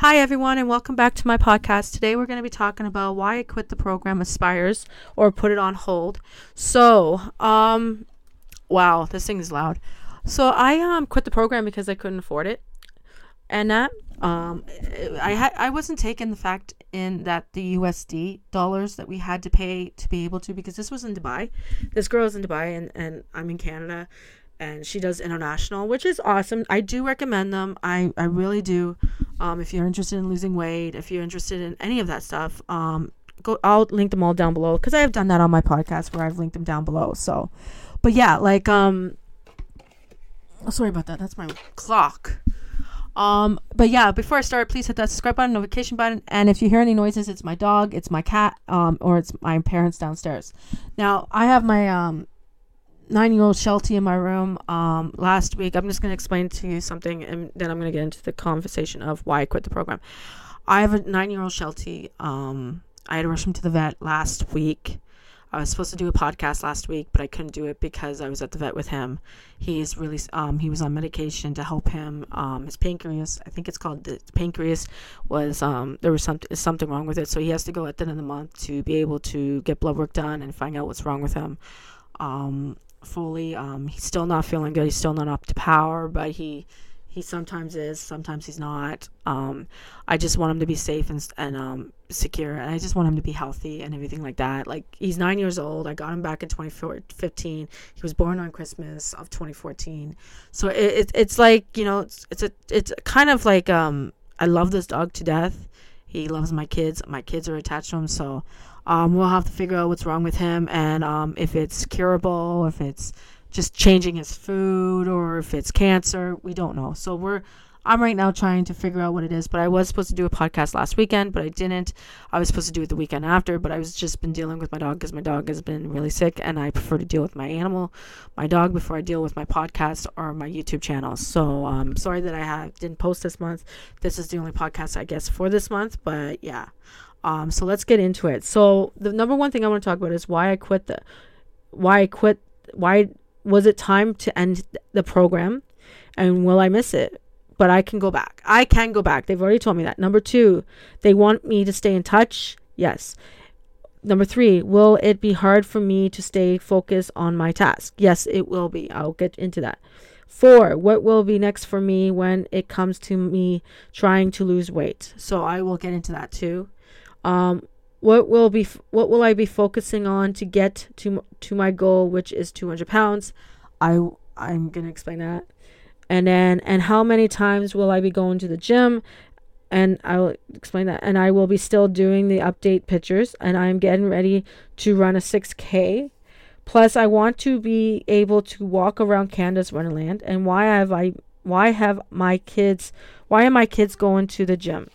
Hi, everyone, and welcome back to my podcast. Today, we're going to be talking about why I quit the program Aspires or put it on hold. So, um, wow, this thing is loud. So, I um quit the program because I couldn't afford it, and that um, I had I wasn't taking the fact in that the USD dollars that we had to pay to be able to because this was in Dubai. This girl is in Dubai, and and I'm in Canada and she does international, which is awesome. I do recommend them. I, I really do. Um, if you're interested in losing weight, if you're interested in any of that stuff, um, go. I'll link them all down below because I have done that on my podcast where I've linked them down below. So, but yeah, like um, oh, sorry about that. That's my clock. Um, but yeah, before I start, please hit that subscribe button, notification button, and if you hear any noises, it's my dog, it's my cat, um, or it's my parents downstairs. Now I have my um nine year old Sheltie in my room um, last week. I'm just going to explain to you something and then I'm going to get into the conversation of why I quit the program. I have a nine year old Sheltie. Um, I had to rush him to the vet last week. I was supposed to do a podcast last week, but I couldn't do it because I was at the vet with him. He's really um, he was on medication to help him. Um, his pancreas, I think it's called the pancreas, was um, there was something something wrong with it, so he has to go at the end of the month to be able to get blood work done and find out what's wrong with him. Um, fully. Um, he's still not feeling good. He's still not up to power, but he he sometimes is, sometimes he's not. Um, I just want him to be safe and and um, secure, and I just want him to be healthy and everything like that. Like he's nine years old. I got him back in 2015. He was born on Christmas of 2014. So it, it it's like you know it's it's a it's kind of like um I love this dog to death. He loves my kids. My kids are attached to him, so um, we'll have to figure out what's wrong with him and um, if it's curable, if it's just changing his food, or if it's cancer. We don't know. So we're I'm right now trying to figure out what it is. But I was supposed to do a podcast last weekend, but I didn't. I was supposed to do it the weekend after, but I was just been dealing with my dog because my dog has been really sick, and I prefer to deal with my animal, my dog, before I deal with my podcast or my YouTube channel. So um, sorry that I have didn't post this month. This is the only podcast I guess for this month, but yeah. Um, so let's get into it. So the number one thing I want to talk about is why I quit the, why I quit, why was it time to end the program, and will I miss it? But I can go back. I can go back. They've already told me that. Number two, they want me to stay in touch. Yes. Number three, will it be hard for me to stay focused on my task? Yes, it will be. I'll get into that. Four, what will be next for me when it comes to me trying to lose weight? So I will get into that too. Um, what will be what will I be focusing on to get to to my goal, which is 200 pounds? I I'm gonna explain that, and then and how many times will I be going to the gym? And I will explain that. And I will be still doing the update pictures, and I am getting ready to run a 6K. Plus, I want to be able to walk around Canada's Wonderland. And why have I? Why have my kids? Why are my kids going to the gym?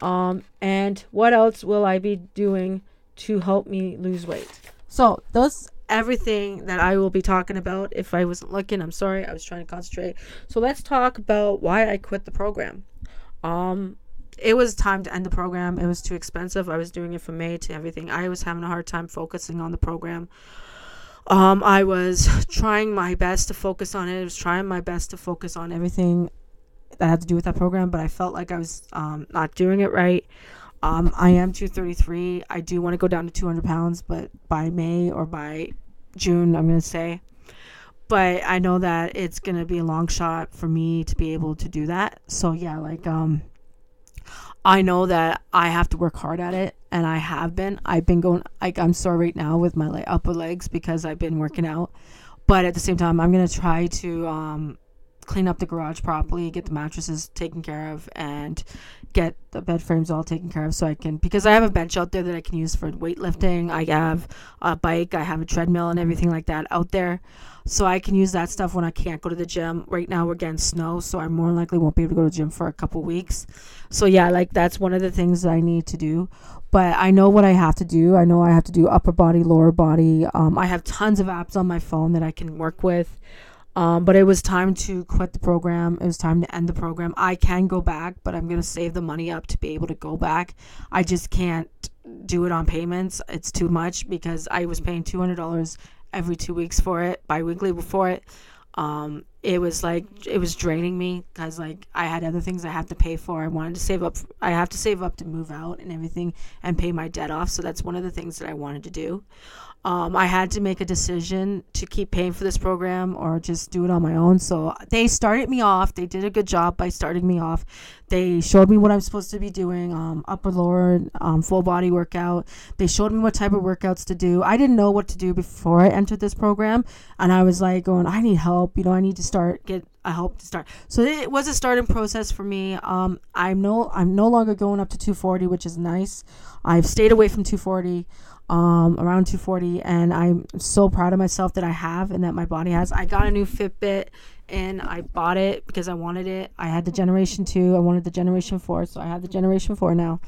Um, and what else will I be doing to help me lose weight? So those everything that I will be talking about. If I wasn't looking, I'm sorry. I was trying to concentrate. So let's talk about why I quit the program. Um, it was time to end the program. It was too expensive. I was doing it from May to everything. I was having a hard time focusing on the program. Um, I was trying my best to focus on it. I was trying my best to focus on everything that had to do with that program, but I felt like I was um, not doing it right. Um, I am 233. I do want to go down to 200 pounds, but by May or by June, I'm going to say. But I know that it's going to be a long shot for me to be able to do that. So, yeah, like, um, I know that I have to work hard at it, and I have been. I've been going, like, I'm sore right now with my upper legs because I've been working out. But at the same time, I'm going to try to, um, clean up the garage properly, get the mattresses taken care of, and get the bed frames all taken care of so I can because I have a bench out there that I can use for weightlifting. I have a bike, I have a treadmill and everything like that out there. So I can use that stuff when I can't go to the gym. Right now we're getting snow, so I more likely won't be able to go to the gym for a couple weeks. So yeah, like that's one of the things that I need to do. But I know what I have to do. I know I have to do upper body, lower body. Um, I have tons of apps on my phone that I can work with. Um, but it was time to quit the program. It was time to end the program. I can go back, but I'm going to save the money up to be able to go back. I just can't do it on payments. It's too much because I was paying $200 every two weeks for it, bi weekly before it. Um, it was like it was draining me because like I had other things I have to pay for. I wanted to save up. I have to save up to move out and everything and pay my debt off. So that's one of the things that I wanted to do. Um, I had to make a decision to keep paying for this program or just do it on my own. So they started me off. They did a good job by starting me off. They showed me what I'm supposed to be doing um, upper lower, um, full body workout. They showed me what type of workouts to do. I didn't know what to do before I entered this program. And I was like, going, I need help. You know, I need to start, get a help to start. So it was a starting process for me. Um, I'm no, I'm no longer going up to 240, which is nice. I've stayed away from 240 um, around 240 and i'm so proud of myself that i have and that my body has. I got a new fitbit and i bought it because i wanted it. I had the generation 2 i wanted the generation 4 so i have the generation 4 now.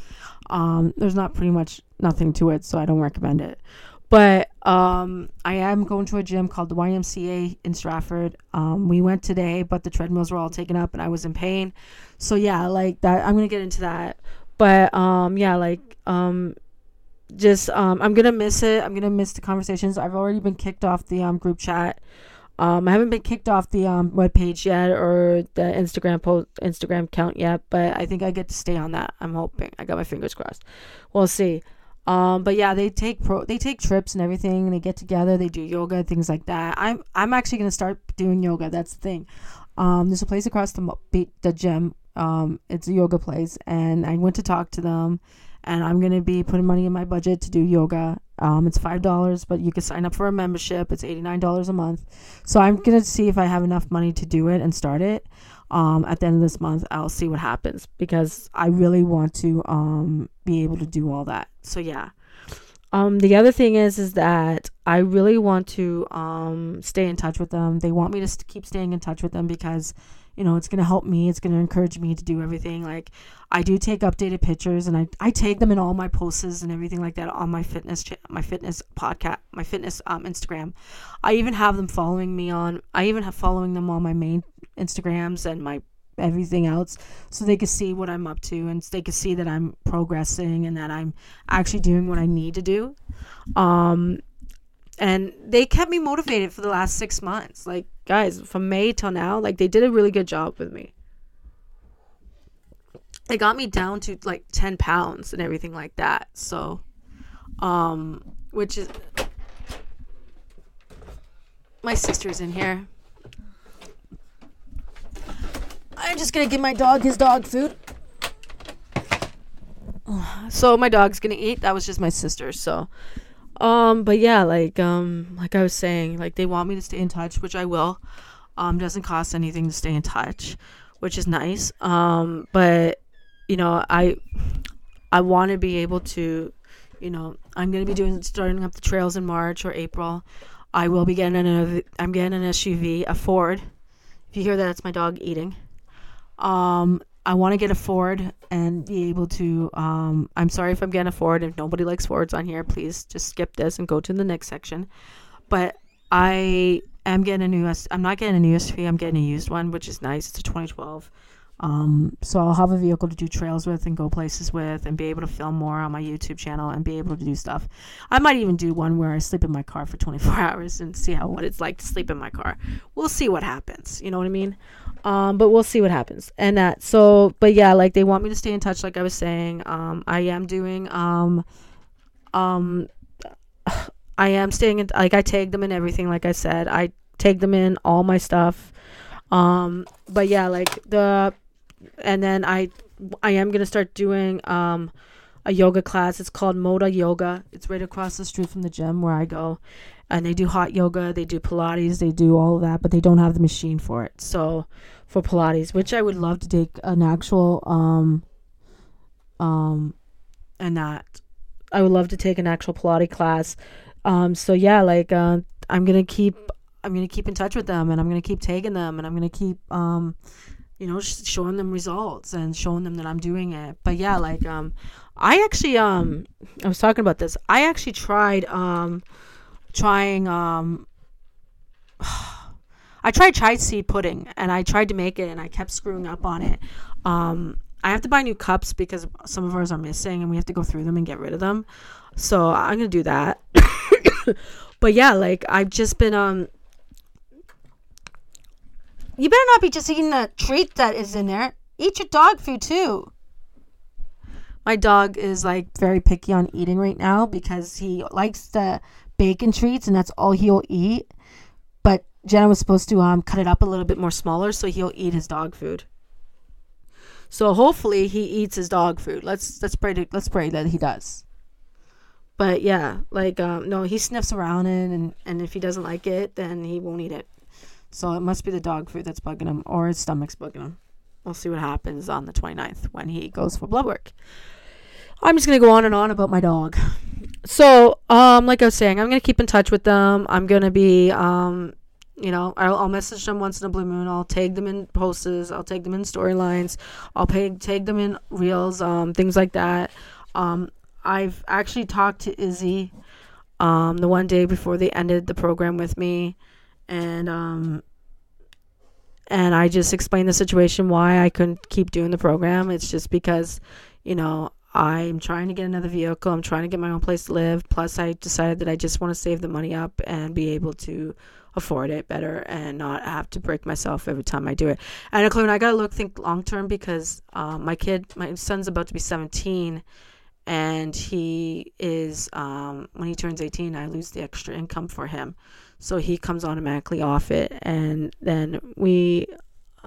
Um, there's not pretty much nothing to it so i don't recommend it. But um, i am going to a gym called the ymca in stratford. Um, we went today but the treadmills were all taken up and i was in pain. So yeah like that i'm gonna get into that. But um yeah like um just um, I'm gonna miss it. I'm gonna miss the conversations. I've already been kicked off the um, group chat. Um, I haven't been kicked off the um, web page yet or the Instagram post Instagram count yet, but I think I get to stay on that. I'm hoping. I got my fingers crossed. We'll see. Um, but yeah, they take pro they take trips and everything. And they get together. They do yoga, things like that. I'm I'm actually gonna start doing yoga. That's the thing. Um, there's a place across the the gym. Um, it's a yoga place, and I went to talk to them and I'm gonna be putting money in my budget to do yoga. Um, it's five dollars, but you can sign up for a membership. It's eighty nine dollars a month. So I'm gonna see if I have enough money to do it and start it. Um, at the end of this month, I'll see what happens because I really want to um, be able to do all that. So yeah. Um, the other thing is, is that I really want to um, stay in touch with them. They want me to st- keep staying in touch with them because you know, it's going to help me. It's going to encourage me to do everything. Like, I do take updated pictures and I, I tag them in all my posts and everything like that on my fitness, cha- my fitness podcast, my fitness um, Instagram. I even have them following me on, I even have following them on my main Instagrams and my everything else so they can see what I'm up to and they can see that I'm progressing and that I'm actually doing what I need to do. Um, and they kept me motivated for the last six months. Like, guys, from May till now, like, they did a really good job with me. They got me down to like 10 pounds and everything like that. So, um, which is my sister's in here. I'm just gonna give my dog his dog food. So my dog's gonna eat. That was just my sister. So um, but yeah, like um, like I was saying, like they want me to stay in touch, which I will. Um, doesn't cost anything to stay in touch, which is nice. Um, but you know, I I want to be able to, you know, I'm gonna be doing starting up the trails in March or April. I will be getting an I'm getting an SUV, a Ford. If you hear that, it's my dog eating. Um, I want to get a Ford and be able to. Um, I'm sorry if I'm getting a Ford. If nobody likes Fords on here, please just skip this and go to the next section. But I am getting a new. I'm not getting a new SUV. I'm getting a used one, which is nice. It's a 2012. Um, so I'll have a vehicle to do trails with and go places with and be able to film more on my YouTube channel and be able to do stuff. I might even do one where I sleep in my car for 24 hours and see how what it's like to sleep in my car. We'll see what happens. You know what I mean? Um, but we'll see what happens. And that so but yeah, like they want me to stay in touch like I was saying. Um, I am doing um um I am staying in like I tagged them in everything like I said. I tagged them in all my stuff. Um but yeah, like the and then I I am gonna start doing um a yoga class. It's called Modo Yoga. It's right across the street from the gym where I go and they do hot yoga, they do Pilates, they do all of that, but they don't have the machine for it. So for Pilates, which I would love to take an actual um um and that I would love to take an actual Pilates class. Um so yeah, like uh, I'm gonna keep I'm gonna keep in touch with them and I'm gonna keep taking them and I'm gonna keep um you know showing them results and showing them that I'm doing it. But yeah, like um I actually um I was talking about this. I actually tried um trying um I tried chai seed pudding and I tried to make it and I kept screwing up on it. Um, I have to buy new cups because some of ours are missing and we have to go through them and get rid of them. So I'm gonna do that. but yeah, like I've just been um you better not be just eating the treat that is in there. Eat your dog food too. My dog is like very picky on eating right now because he likes the bacon treats and that's all he'll eat. But Jenna was supposed to um cut it up a little bit more smaller so he'll eat his dog food. So hopefully he eats his dog food. Let's let's pray to, let's pray that he does. But yeah, like um no, he sniffs around it and and if he doesn't like it, then he won't eat it. So it must be the dog food that's bugging him or his stomach's bugging him. We'll see what happens on the 29th when he goes for blood work. I'm just going to go on and on about my dog. So, um, like I was saying, I'm going to keep in touch with them. I'm going to be, um, you know, I'll, I'll, message them once in a blue moon. I'll tag them in posts. I'll tag them in storylines. I'll pay, tag them in reels, um, things like that. Um, I've actually talked to Izzy um, the one day before they ended the program with me. And, um, and I just explained the situation why I couldn't keep doing the program. It's just because, you know, I'm trying to get another vehicle. I'm trying to get my own place to live. Plus, I decided that I just want to save the money up and be able to afford it better and not have to break myself every time I do it. And including, I gotta look think long term because um, my kid, my son's about to be 17, and he is um, when he turns 18, I lose the extra income for him, so he comes automatically off it, and then we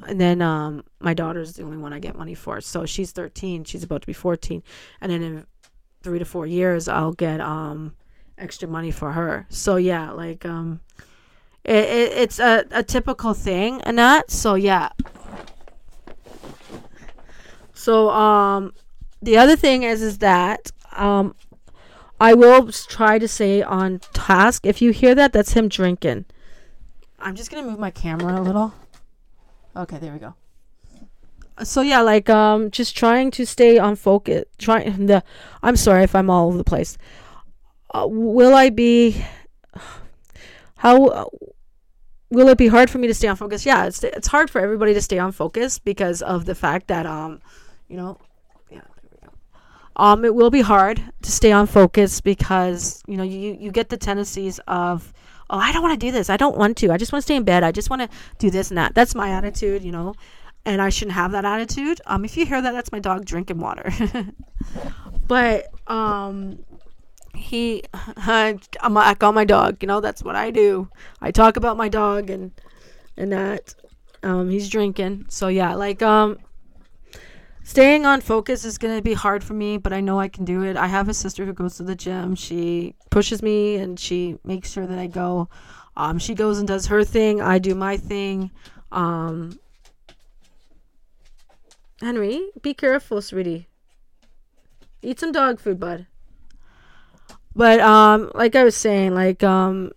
and then um, my daughter's the only one I get money for. So she's 13. She's about to be 14, and then in three to four years, I'll get um, extra money for her. So yeah, like um, it, it, it's a, a typical thing and that. So yeah. So um, the other thing is is that um, I will try to say on task. If you hear that, that's him drinking. I'm just gonna move my camera a little. Okay, there we go. So yeah, like um, just trying to stay on focus. Trying the. I'm sorry if I'm all over the place. Uh, will I be? How? Uh, will it be hard for me to stay on focus? Yeah, it's it's hard for everybody to stay on focus because of the fact that um, you know, yeah, there we go. Um, it will be hard to stay on focus because you know you you get the tendencies of oh, I don't want to do this. I don't want to. I just want to stay in bed. I just want to do this and that. That's my attitude, you know. And I shouldn't have that attitude. Um, if you hear that, that's my dog drinking water. but um, he, I, I'm, I call my dog. You know, that's what I do. I talk about my dog and and that. Um, he's drinking. So yeah, like um, staying on focus is going to be hard for me, but I know I can do it. I have a sister who goes to the gym. She pushes me and she makes sure that I go. Um, she goes and does her thing. I do my thing. Um, Henry, be careful, sweetie. Eat some dog food, bud. But um, like I was saying, like um,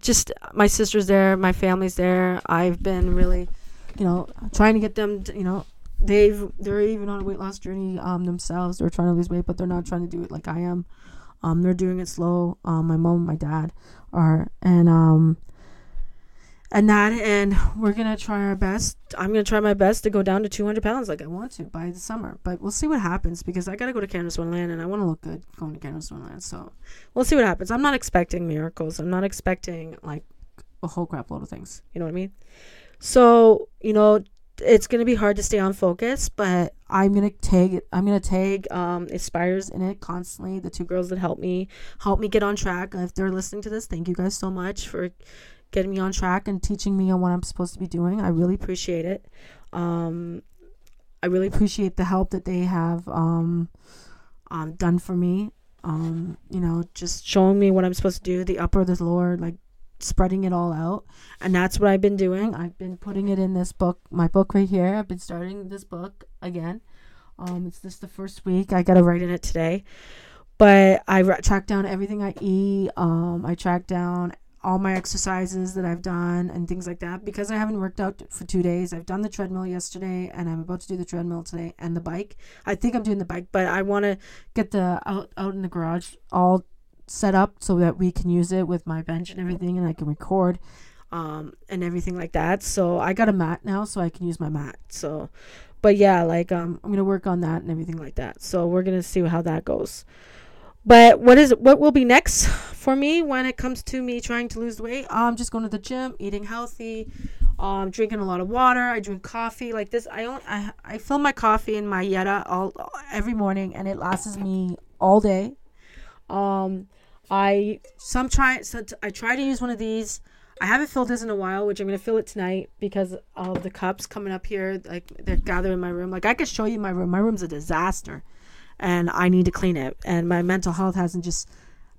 just my sister's there, my family's there. I've been really, you know, trying to get them, to, you know, they've they're even on a weight loss journey um themselves. They're trying to lose weight, but they're not trying to do it like I am. Um, they're doing it slow. Um, my mom, and my dad are, and um, and that, and we're gonna try our best. I'm gonna try my best to go down to 200 pounds like I want to by the summer, but we'll see what happens because I gotta go to Canada's Wonderland and I want to look good going to Canada's Wonderland. So we'll see what happens. I'm not expecting miracles. I'm not expecting like a whole crap load of things. You know what I mean? So you know, it's gonna be hard to stay on focus, but I'm gonna tag I'm gonna tag um Aspires in it constantly. The two girls that help me help me get on track. If they're listening to this, thank you guys so much for getting me on track and teaching me on what I'm supposed to be doing. I really appreciate it. Um, I really appreciate the help that they have um, um done for me. Um, you know, just showing me what I'm supposed to do, the upper, the lower, like spreading it all out. And that's what i've been doing. I've been putting it in this book my book right here. I've been starting this book again. Um it's just the first week. I gotta write in it today. But i track down everything i eat. Um i track down all my exercises that i've done and things like that. Because i haven't worked out for two days i've done the treadmill yesterday and i'm about to do the treadmill today and the bike. I think i'm doing the bike but i want to get the out out in the garage all set up so that we can use it with my bench and everything and I can record um, and everything like that. So I got a mat now so I can use my mat. So but yeah, like um, I'm gonna work on that and everything like that. So we're gonna see how that goes. But what is what will be next for me when it comes to me trying to lose weight? I'm just going to the gym, eating healthy, Um, drinking a lot of water. I drink coffee like this. I don't. I I fill my coffee in my Yeti all every morning, and it lasts me all day. Um, I some try. So I try to use one of these. I haven't filled this in a while, which I'm gonna fill it tonight because of the cups coming up here. Like they're gathered in my room. Like I could show you my room. My room's a disaster, and I need to clean it. And my mental health hasn't just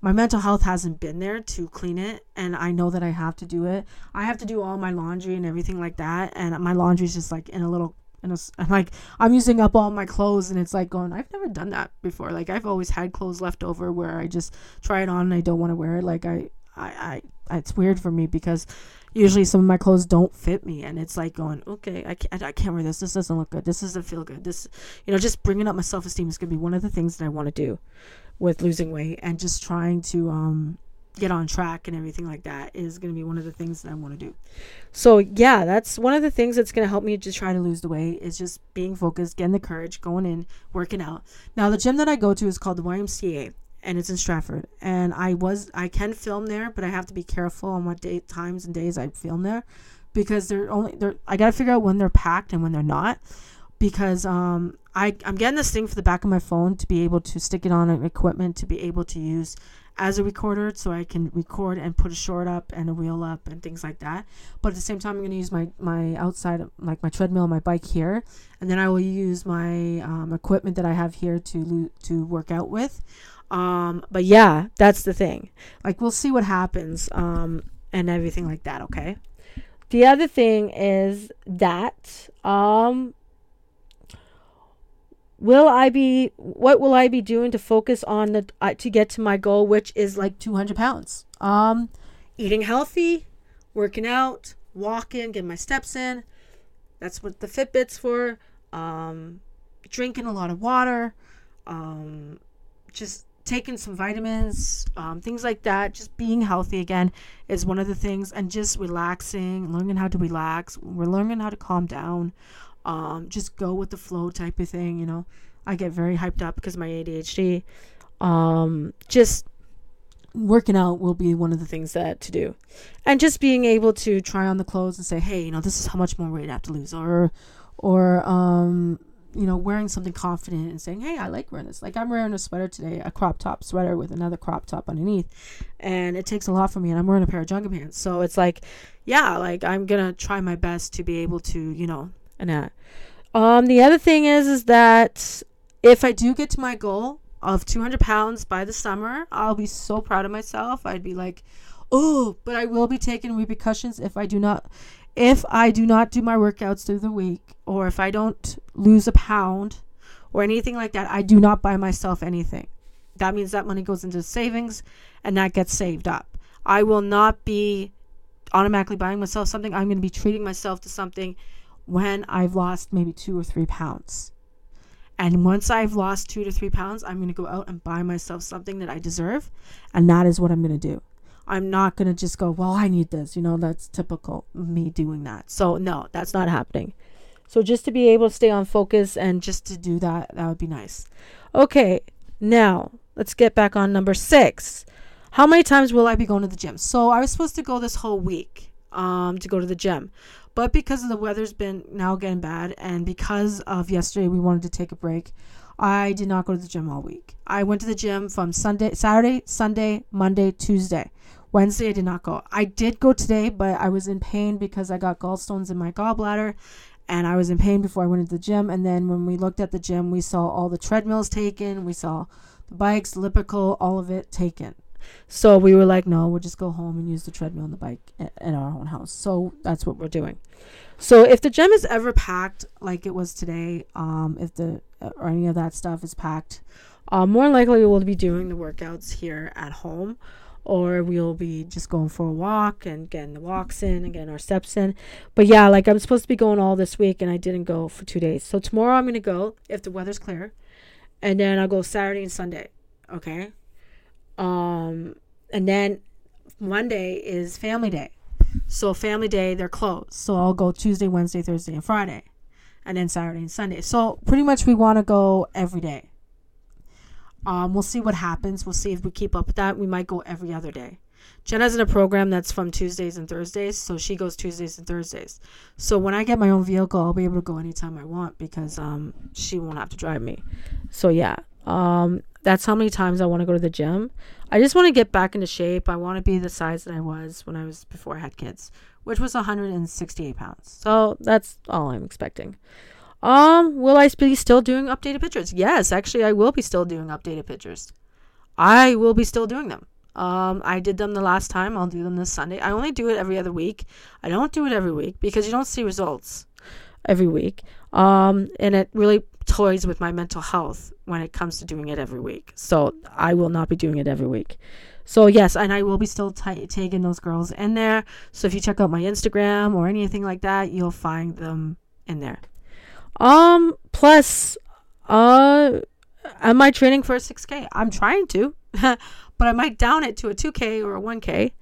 my mental health hasn't been there to clean it and i know that i have to do it i have to do all my laundry and everything like that and my laundry's just like in a little in a, I'm like i'm using up all my clothes and it's like going i've never done that before. Like i've always had clothes left over where i just try it on and i don't want to wear it. Like I, I i it's weird for me because usually some of my clothes don't fit me and it's like going okay I can't, I can't wear this. This doesn't look good. This doesn't feel good. This you know just bringing up my self-esteem is going to be one of the things that i want to do with losing weight and just trying to um, get on track and everything like that is going to be one of the things that I want to do. So, yeah, that's one of the things that's going to help me to try to lose the weight is just being focused, getting the courage, going in, working out. Now, the gym that I go to is called the YMCA and it's in Stratford. And I was I can film there, but I have to be careful on what day times and days I film there because they're only they're I got to figure out when they're packed and when they're not because um I, I'm getting this thing for the back of my phone to be able to stick it on an equipment to be able to use as a recorder so I can record and put a short up and a wheel up and things like that. But at the same time, I'm going to use my, my outside, like my treadmill, my bike here. And then I will use my um, equipment that I have here to, to work out with. Um, but yeah, that's the thing. Like, we'll see what happens um, and everything like that, okay? The other thing is that um, will I be what will I be doing to focus on the uh, to get to my goal, which is like 200 pounds? Um, eating healthy, working out, walking, getting my steps in. That's what the Fitbit's for. Um, drinking a lot of water, um, just taking some vitamins, um, things like that. Just being healthy again is one of the things, and just relaxing, learning how to relax. We're learning how to calm down um, just go with the flow type of thing. You know, I get very hyped up because my ADHD. Um, just working out will be one of the things that to do, and just being able to try on the clothes and say, hey, you know, this is how much more weight I have to lose, or, or um, you know, wearing something confident and saying, hey, I like wearing this. Like I'm wearing a sweater today, a crop top sweater with another crop top underneath, and it takes a lot for me. And I'm wearing a pair of jogger pants, so it's like, yeah, like I'm gonna try my best to be able to, you know, and that. Um, the other thing is, is that if I do get to my goal of 200 pounds by the summer, I'll be so proud of myself. I'd be like, oh, but I will be taking repercussions if I do not, if I do not do my workouts through the week, or if I don't lose a pound, or anything like that. I do not buy myself anything. That means that money goes into savings, and that gets saved up. I will not be automatically buying myself something. I'm going to be treating myself to something when I've lost maybe two or three pounds. And once I've lost two to three pounds, I'm going to go out and buy myself something that I deserve. And that is what I'm going to do. I'm not going to just go, well, I need this. You know, that's typical me doing that. So, no, that's not happening. So, just to be able to stay on focus and just to do that, that would be nice. Okay, now let's get back on number six. How many times will I be going to the gym? So, I was supposed to go this whole week um, to go to the gym. But because of the weather's been now getting bad, and because of yesterday, we wanted to take a break. I did not go to the gym all week. I went to the gym from Sunday, Saturday, Sunday, Monday, Tuesday. Wednesday, I did not go. I did go today, but I was in pain because I got gallstones in my gallbladder and I was in pain before I went into the gym. And then when we looked at the gym, we saw all the treadmills taken, we saw the bikes, elliptical, all of it taken. So we were like, no, we'll just go home and use the treadmill and the bike at our own house. So that's what we're doing. So if the gym is ever packed like it was today, um, if the or any of that stuff is packed, uh, more likely we'll be doing the workouts here at home, or we'll be just going for a walk and getting the walks in and getting our steps in. But yeah, like I'm supposed to be going all this week and I didn't go for two days. So tomorrow I'm gonna go if the weather's clear, and then I'll go Saturday and Sunday. Okay. Um, and then Monday is family day. So family day, they're closed. So I'll go Tuesday, Wednesday, Thursday, and Friday. And then Saturday and Sunday. So pretty much we want to go every day. Um, we'll see what happens. We'll see if we keep up with that. We might go every other day. Jenna's in a program that's from Tuesdays and Thursdays, so she goes Tuesdays and Thursdays. So when I get my own vehicle, I'll be able to go anytime I want because um she won't have to drive me. So yeah, um that's how many times I want to go to the gym. I just want to get back into shape. I want to be the size that I was when I was before I had kids, which was 168 pounds. So that's all I'm expecting. Um, will I be still doing updated pictures? Yes, actually, I will be still doing updated pictures. I will be still doing them. Um, I did them the last time. I'll do them this Sunday. I only do it every other week. I don't do it every week because you don't see results every week. Um, and it really toys with my mental health when it comes to doing it every week. So I will not be doing it every week. So yes, and I will be still t- taking those girls in there. So if you check out my Instagram or anything like that, you'll find them in there. Um, plus, uh, am I training for a 6K? I'm trying to, but I might down it to a 2K or a 1K.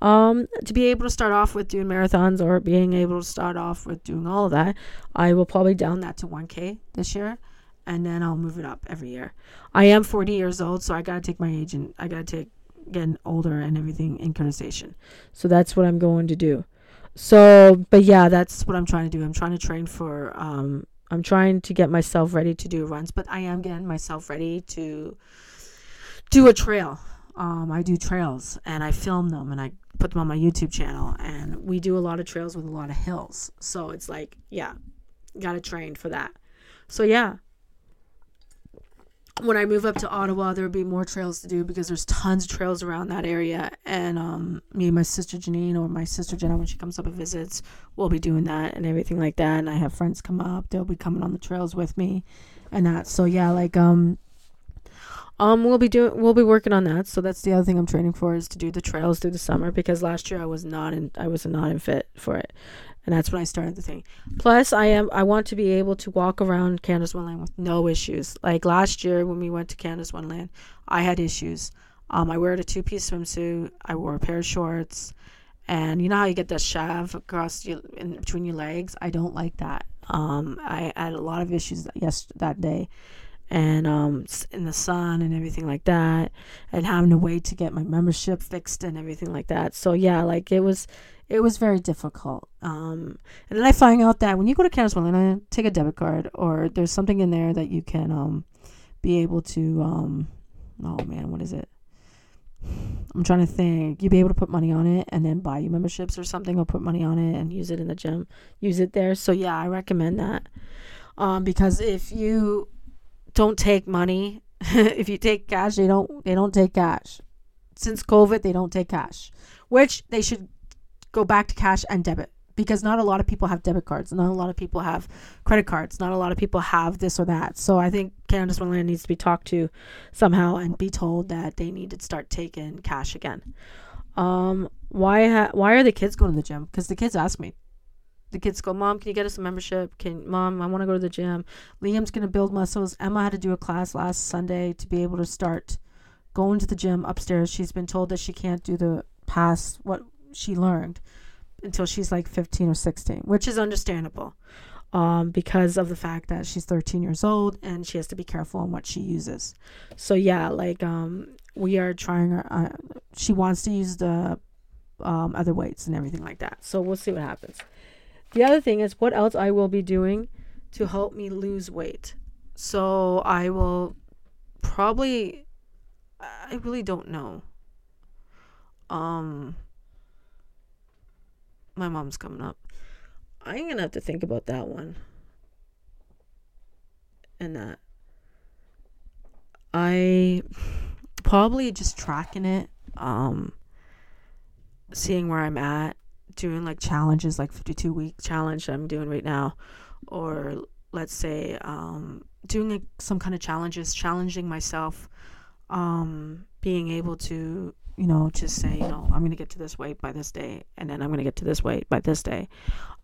Um, to be able to start off with doing marathons or being able to start off with doing all of that, I will probably down that to 1K this year and then I'll move it up every year. I am 40 years old, so I gotta take my age and I gotta take getting older and everything in consideration. So that's what I'm going to do. So, but yeah, that's what I'm trying to do. I'm trying to train for um, I'm trying to get myself ready to do runs, but I am getting myself ready to do a trail. Um, I do trails and I film them and I put them on my YouTube channel. And we do a lot of trails with a lot of hills. So it's like, yeah, got to train for that. So yeah, when I move up to Ottawa, there'll be more trails to do because there's tons of trails around that area. And um, me and my sister Janine or my sister Jenna, when she comes up and visits, we'll be doing that and everything like that. And I have friends come up; they'll be coming on the trails with me, and that. So yeah, like um, um, we'll be doing, we'll be working on that. So that's the other thing I'm training for is to do the trails through the summer because last year I was not in, I was not in fit for it, and that's when I started the thing. Plus, I am I want to be able to walk around Canada's Wonderland with no issues. Like last year when we went to Canada's Wonderland, I had issues. Um, I wear a two piece swimsuit. I wore a pair of shorts, and you know how you get that shove across you in between your legs. I don't like that. Um, I had a lot of issues yes that day, and um, in the sun and everything like that, and having to wait to get my membership fixed and everything like that. So yeah, like it was it was very difficult. Um, and then I find out that when you go to Canada's Wonderland, take a debit card or there's something in there that you can um, be able to. Um, oh man, what is it? I'm trying to think. You'd be able to put money on it and then buy you memberships or something, or put money on it and use it in the gym, use it there. So yeah, I recommend that. Um, because if you don't take money, if you take cash, they don't they don't take cash. Since COVID, they don't take cash, which they should go back to cash and debit because not a lot of people have debit cards. Not a lot of people have credit cards. Not a lot of people have this or that. So I think Canada's Wonderland needs to be talked to somehow and be told that they need to start taking cash again. Um, why ha- why are the kids going to the gym? Because the kids ask me. The kids go, Mom, can you get us a membership? Can Mom, I want to go to the gym. Liam's gonna build muscles. Emma had to do a class last Sunday to be able to start going to the gym upstairs. She's been told that she can't do the past what she learned until she's like 15 or 16, which is understandable um, because of the fact that she's 13 years old and she has to be careful on what she uses. So, yeah, like um, we are trying, uh, she wants to use the um, other weights and everything like that. So, we'll see what happens. The other thing is what else I will be doing to help me lose weight. So, I will probably, I really don't know. Um, my mom's coming up. I'm gonna have to think about that one. And that. I probably just tracking it, um, seeing where I'm at, doing like challenges, like 52 week challenge I'm doing right now, or let's say um, doing like, some kind of challenges, challenging myself, um, being able to you know, just say, you know, I'm going to get to this weight by this day, and then I'm going to get to this weight by this day.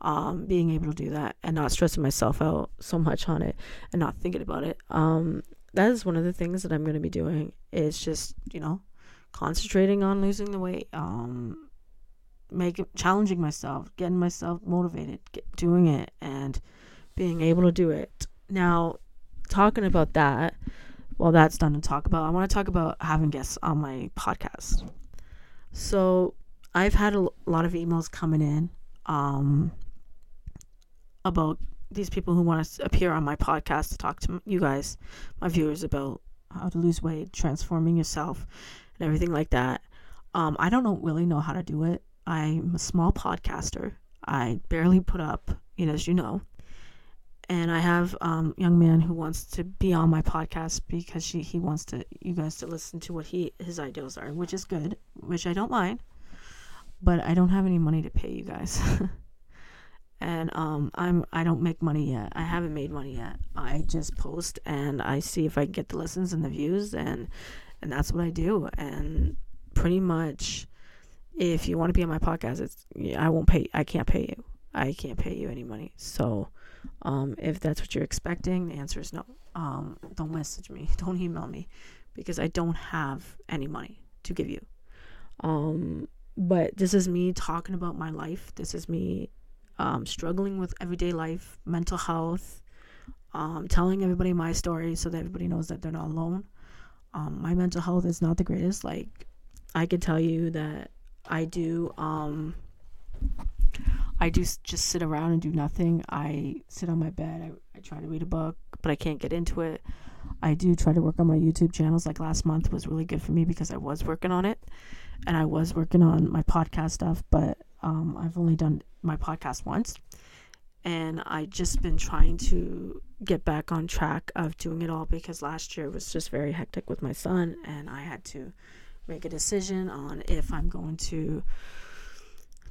Um, being able to do that and not stressing myself out so much on it and not thinking about it. Um, that is one of the things that I'm going to be doing. Is just, you know, concentrating on losing the weight. Um, making challenging myself, getting myself motivated, get, doing it, and being able to do it. Now, talking about that well, that's done to talk about. I want to talk about having guests on my podcast. So I've had a lot of emails coming in um, about these people who want to appear on my podcast to talk to you guys, my viewers, about how to lose weight, transforming yourself, and everything like that. Um, I don't know, really know how to do it. I'm a small podcaster. I barely put up, you know, as you know. And I have um, young man who wants to be on my podcast because she, he wants to you guys to listen to what he his ideals are, which is good, which I don't mind. But I don't have any money to pay you guys. and um, I'm I don't make money yet. I haven't made money yet. I just post and I see if I get the listens and the views and and that's what I do. And pretty much, if you want to be on my podcast, it's I won't pay. I can't pay you. I can't pay you any money. So, um, if that's what you're expecting, the answer is no. Um, don't message me. Don't email me because I don't have any money to give you. Um, but this is me talking about my life. This is me um, struggling with everyday life, mental health, um, telling everybody my story so that everybody knows that they're not alone. Um, my mental health is not the greatest. Like, I can tell you that I do. Um, I do just sit around and do nothing. I sit on my bed. I, I try to read a book, but I can't get into it. I do try to work on my YouTube channels. Like last month was really good for me because I was working on it, and I was working on my podcast stuff. But um, I've only done my podcast once, and I just been trying to get back on track of doing it all because last year was just very hectic with my son, and I had to make a decision on if I'm going to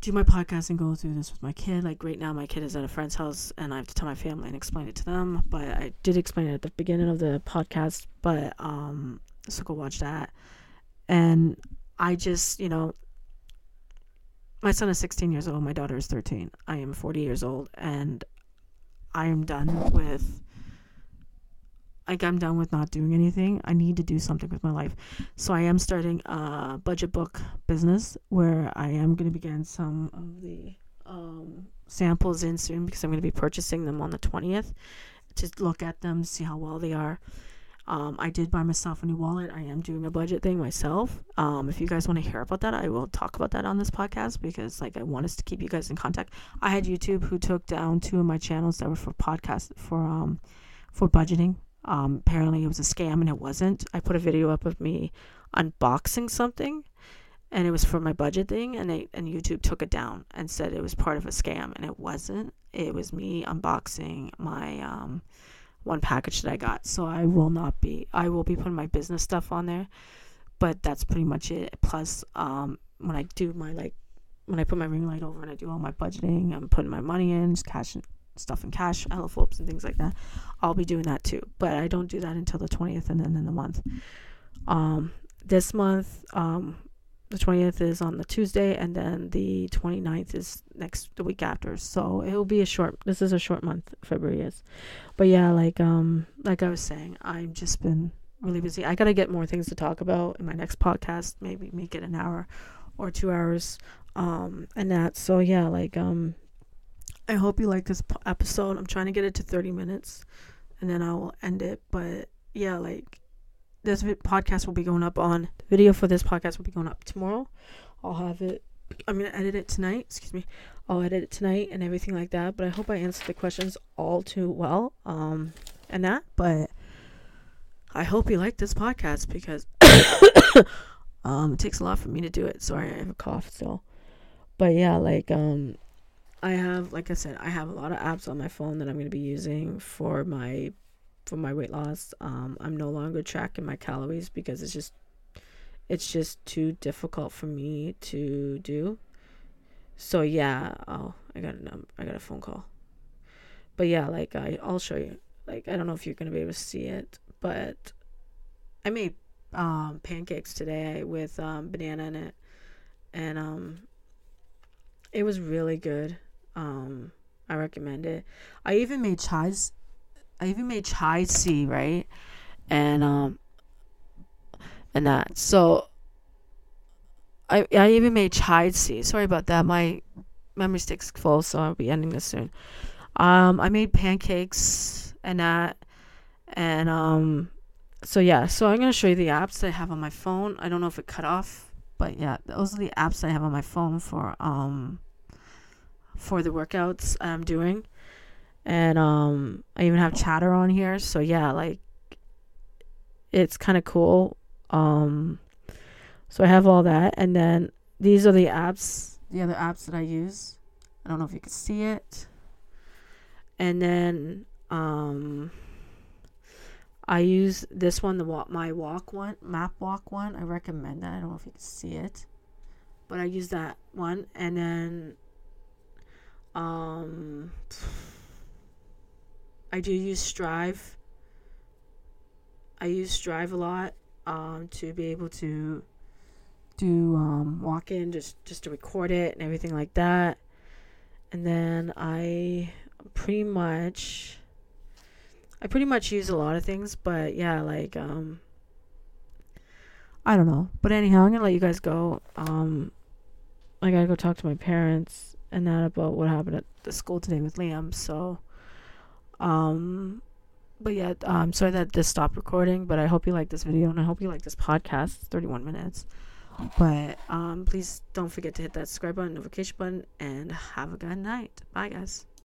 do my podcast and go through this with my kid. Like right now, my kid is at a friend's house, and I have to tell my family and explain it to them. But I did explain it at the beginning of the podcast. But um, so go watch that. And I just, you know, my son is 16 years old. My daughter is 13. I am 40 years old, and I am done with like I'm done with not doing anything. I need to do something with my life. So I am starting a budget book business where I am going to begin some of the um, samples in soon because I'm going to be purchasing them on the 20th to look at them, see how well they are. Um, I did buy myself a new wallet. I am doing a budget thing myself. Um, if you guys want to hear about that, I will talk about that on this podcast because, like, I want us to keep you guys in contact. I had YouTube who took down two of my channels that were for podcast for um for budgeting um, apparently it was a scam and it wasn't. I put a video up of me unboxing something and it was for my budget thing and they and YouTube took it down and said it was part of a scam and it wasn't. It was me unboxing my um, one package that I got. So I will not be I will be putting my business stuff on there. But that's pretty much it. Plus um, when I do my like when I put my ring light over and I do all my budgeting, I'm putting my money in, just cash stuff in cash, envelopes and things like that. I'll be doing that too, but I don't do that until the 20th and then in the month. Um, this month, um, the 20th is on the Tuesday, and then the 29th is next the week after. So it will be a short. This is a short month. February is, but yeah, like um, like I was saying, I've just been really busy. I gotta get more things to talk about in my next podcast. Maybe make it an hour or two hours, um, and that. So yeah, like um, I hope you like this episode. I'm trying to get it to 30 minutes and then I'll end it. But yeah, like this podcast will be going up on the video for this podcast will be going up tomorrow. I'll have it. I'm gonna edit it tonight. Excuse me. I'll edit it tonight and everything like that. But I hope I answered the questions all too well. Um, and that. But I hope you like this podcast because um, it takes a lot for me to do it. Sorry, I have a cough still. But yeah, like um, I have, like I said, I have a lot of apps on my phone that I'm going to be using for my for my weight loss. Um, I'm no longer tracking my calories because it's just it's just too difficult for me to do. So yeah, oh, I got a number, I got a phone call. But yeah, like I, I'll show you. Like I don't know if you're gonna be able to see it, but I made um, pancakes today with um, banana in it, and um, it was really good. Um, I recommend it. I even made chais. I even made chai tea, right? And um, and that. So I I even made chai tea. Sorry about that. My memory stick's full, so I'll be ending this soon. Um, I made pancakes and that, and um, so yeah. So I'm gonna show you the apps that I have on my phone. I don't know if it cut off But yeah, those are the apps I have on my phone for um for the workouts I'm doing. And um I even have chatter on here. So yeah, like it's kind of cool. Um so I have all that and then these are the apps, the other apps that I use. I don't know if you can see it. And then um I use this one, the walk my walk one, map walk one. I recommend that. I don't know if you can see it. But I use that one and then um I do use Strava. I use Strava a lot um to be able to do um walk in just just to record it and everything like that. And then I pretty much I pretty much use a lot of things, but yeah, like um I don't know. But anyhow, I'm gonna let you guys go. Um I gotta go talk to my parents and that about what happened at the school today with Liam, so um but yeah, I'm sorry that this stopped recording, but I hope you like this video and I hope you like this podcast. It's 31 minutes. But um please don't forget to hit that subscribe button, notification button, and have a good night. Bye guys.